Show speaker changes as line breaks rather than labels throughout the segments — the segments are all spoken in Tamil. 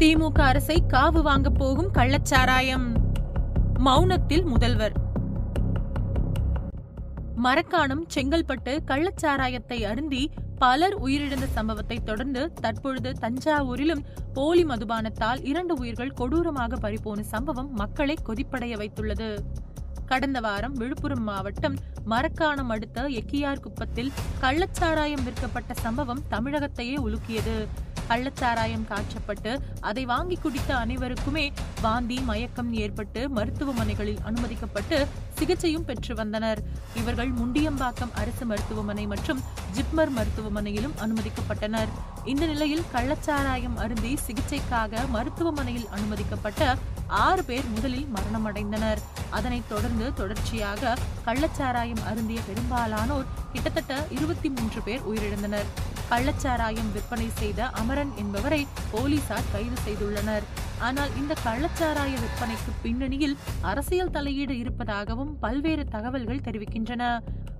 திமுக அரசை காவு வாங்க போகும் கள்ளச்சாராயம். மௌனத்தில் முதல்வர். மரக்காணம் செங்கல்பட்டு கள்ளச்சாராயத்தை அருந்தி பலர் உயிரிழந்த சம்பவத்தை தொடர்ந்து தற்பொழுது தஞ்சாவூரிலும் போலி மதுபானத்தால் இரண்டு உயிர்கள் கொடூரமாக பறிபோன சம்பவம் மக்களை கொதிப்படைய வைத்துள்ளது. கடந்த வாரம் விழுப்புரம் மாவட்டம் மரக்காணம் அடுத்த எக்கியார் குப்பத்தில் கள்ளச்சாராயம் விற்கப்பட்ட சம்பவம் தமிழகத்தையே உலுக்கியது. கள்ளச்சாராயம் காய்ச்சப்பட்டு அதை வாங்கி குடித்த அனைவருக்குமே வாந்தி மயக்கம் ஏற்பட்டு மருத்துவமனைகளில் அனுமதிக்கப்பட்டு சிகிச்சையும் பெற்று வந்தனர். இவர்கள் முண்டியம்பாக்கம் அரசு மருத்துவமனை மற்றும் ஜிப்மர் மருத்துவமனையிலும் அனுமதிக்கப்பட்டனர். இந்த நிலையில் கள்ளச்சாராயம் அருந்தி சிகிச்சைக்காக மருத்துவமனையில் அனுமதிக்கப்பட்ட ஆறு பேர் முதலில் மரணமடைந்தனர். அதனைத் தொடர்ந்து தொடர்ச்சியாக கள்ளச்சாராயம் அருந்திய பெரும்பாலானோர் கிட்டத்தட்ட இருபத்தி மூன்று பேர் உயிரிழந்தனர். கள்ளச்சாராயம் விற்பனை செய்த அமரன் என்பவரை போலீசார் கைது செய்துள்ளனர். ஆனால் இந்த கள்ளச்சாராய விற்பனைக்கு பின்னணியில் அரசியல் தலையீடு இருப்பதாகவும் பல்வேறு தகவல்கள் தெரிவிக்கின்றன.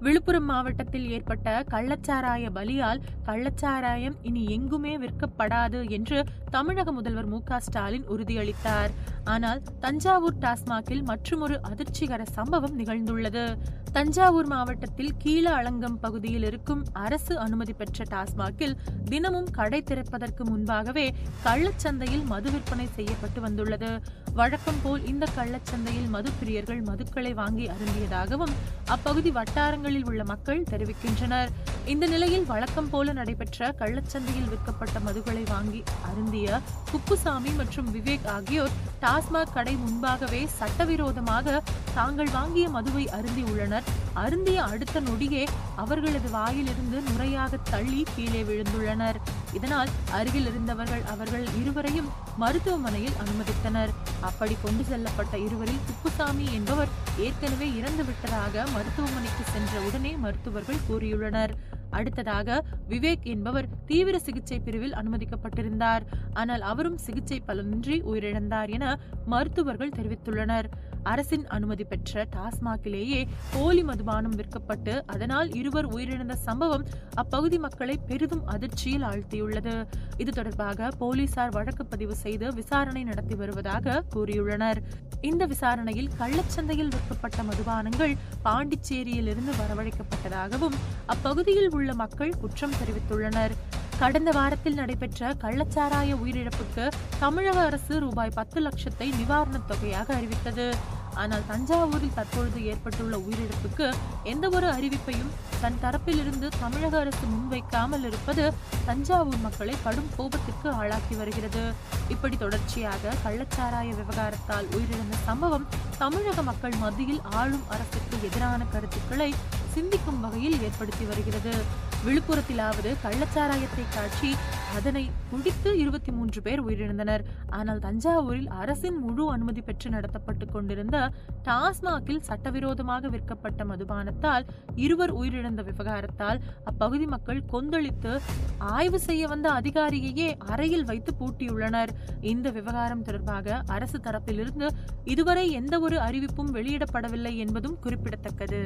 விழுப்புரம் மாவட்டத்தில் ஏற்பட்ட கள்ளச்சாராய பலியால் கள்ளச்சாராயம் இனி எங்குமே விற்கப்படாது என்று தமிழக முதல்வர் மு ஸ்டாலின் உறுதியளித்தார். ஆனால் தஞ்சாவூர் டாஸ்மாகில் மற்றொரு அதிர்ச்சிகர சம்பவம் நிகழ்ந்துள்ளது. தஞ்சாவூர் மாவட்டத்தில் கீழ அலங்கம் பகுதியில் இருக்கும் அரசு அனுமதி பெற்ற டாஸ்மாகில் தினமும் கடை திறப்பதற்கு முன்பாகவே கள்ளச்சந்தையில் மது விற்பனை செய்ய செய்யப்பட்டு வந்துள்ளது. வழக்கம் போல் இந்த கள்ளச்சந்தையில் மது பிரியர்கள் மதுக்களை வாங்கி அருந்தியதாகவும் அப்பகுதி வட்டாரங்களில் உள்ள மக்கள் தெரிவிக்கின்றனர். இந்த நிலையில் வழக்கம் போல நடைபெற்ற கள்ளச்சந்தையில் விற்கப்பட்ட மதுகளை வாங்கி அருந்திய குப்புசாமி மற்றும் விவேக் ஆகியோர் டாஸ்மாக் கடை முன்பாகவே சட்டவிரோதமாக தாங்கள் வாங்கிய மதுவை அருந்தி உள்ளனர். அருந்திய அடுத்த நொடியே அவர்களது வாயிலிருந்து நுரையாக தள்ளி கீழே விழுந்துள்ளனர். இதனால் அருகில் இருந்தவர்கள் அவர்கள் இருவரையும் மருத்துவமனையில் அனுமதித்தனர். அப்படி கொண்டு செல்லப்பட்ட இருவரில் குப்புசாமி என்பவர் ஏற்கனவே இறந்து விட்டதாக மருத்துவமனைக்கு சென்ற உடனே மருத்துவர்கள் கூறியுள்ளனர். அடுத்ததாக விவேக் என்பவர் தீவிர சிகிச்சை பிரிவில் அனுமதிக்கப்பட்டிருந்தார். ஆனால் அவரும் சிகிச்சை பலனின்றி உயிரிழந்தார் என மருத்துவர்கள் தெரிவித்துள்ளனர். அரசின் அனுமதி பெற்ற டாஸ்மாகிலேயே போலி மதுபானம் விற்கப்பட்டு அதனால் இருவர் உயிரிழந்த சம்பவம் அப்பகுதி மக்களை பெரிதும் அதிர்ச்சியில் ஆழ்த்தியுள்ளது. இது தொடர்பாக போலீசார் வழக்கு பதிவு செய்து விசாரணை நடத்தி வருவதாக கூறியுள்ளனர். இந்த விசாரணையில் கள்ளச்சந்தையில் விற்கப்பட்ட மதுபானங்கள் பாண்டிச்சேரியிலிருந்து வரவழைக்கப்பட்டதாகவும் அப்பகுதியில் உள்ள மக்கள் குற்றம் தெரிவித்துள்ளனர். கடந்த வாரத்தில் நடைபெற்ற கள்ளச்சாராய உயிரிழப்புக்கு தமிழக அரசு ரூபாய் பத்து லட்சத்தை நிவாரணத் தொகையாக அறிவித்தது. ஆனால் தஞ்சாவூரில் தற்பொழுது ஏற்பட்டுள்ள உயிரிழப்புக்கு எந்த ஒரு அறிவிப்பையும் தன் தரப்பிலிருந்து தமிழக அரசு முன்வைக்காமல் இருப்பது தஞ்சாவூர் மக்களை கடும் கோபத்திற்கு ஆளாக்கி வருகிறது. இப்படி தொடர்ச்சியாக கள்ளச்சாராய விவகாரத்தால் உயிரிழந்த சம்பவம் தமிழக மக்கள் மத்தியில் ஆளும் அரசுக்கு எதிரான கருத்துக்களை சிந்திக்கும் வகையில் ஏற்படுத்தி வருகிறது. விழுப்புரத்திலாவது கள்ளச்சாராயத்தை காட்சி அதனை குடித்து இருபத்தி மூன்று பேர் உயிரிழந்தனர். ஆனால் தஞ்சாவூரில் அரசின் முழு அனுமதி பெற்று நடத்தப்பட்டு கொண்டிருந்த டாஸ்மாகில் சட்டவிரோதமாக விற்கப்பட்ட மதுபானத்தால் இருவர் உயிரிழந்த விவகாரத்தால் அப்பகுதி மக்கள் கொந்தளித்து ஆய்வு செய்ய வந்த அதிகாரியையே அறையில் வைத்து பூட்டியுள்ளனர். இந்த விவகாரம் தொடர்பாக அரசு தரப்பிலிருந்து இதுவரை எந்த ஒரு அறிவிப்பும் வெளியிடப்படவில்லை என்பதும் குறிப்பிடத்தக்கது.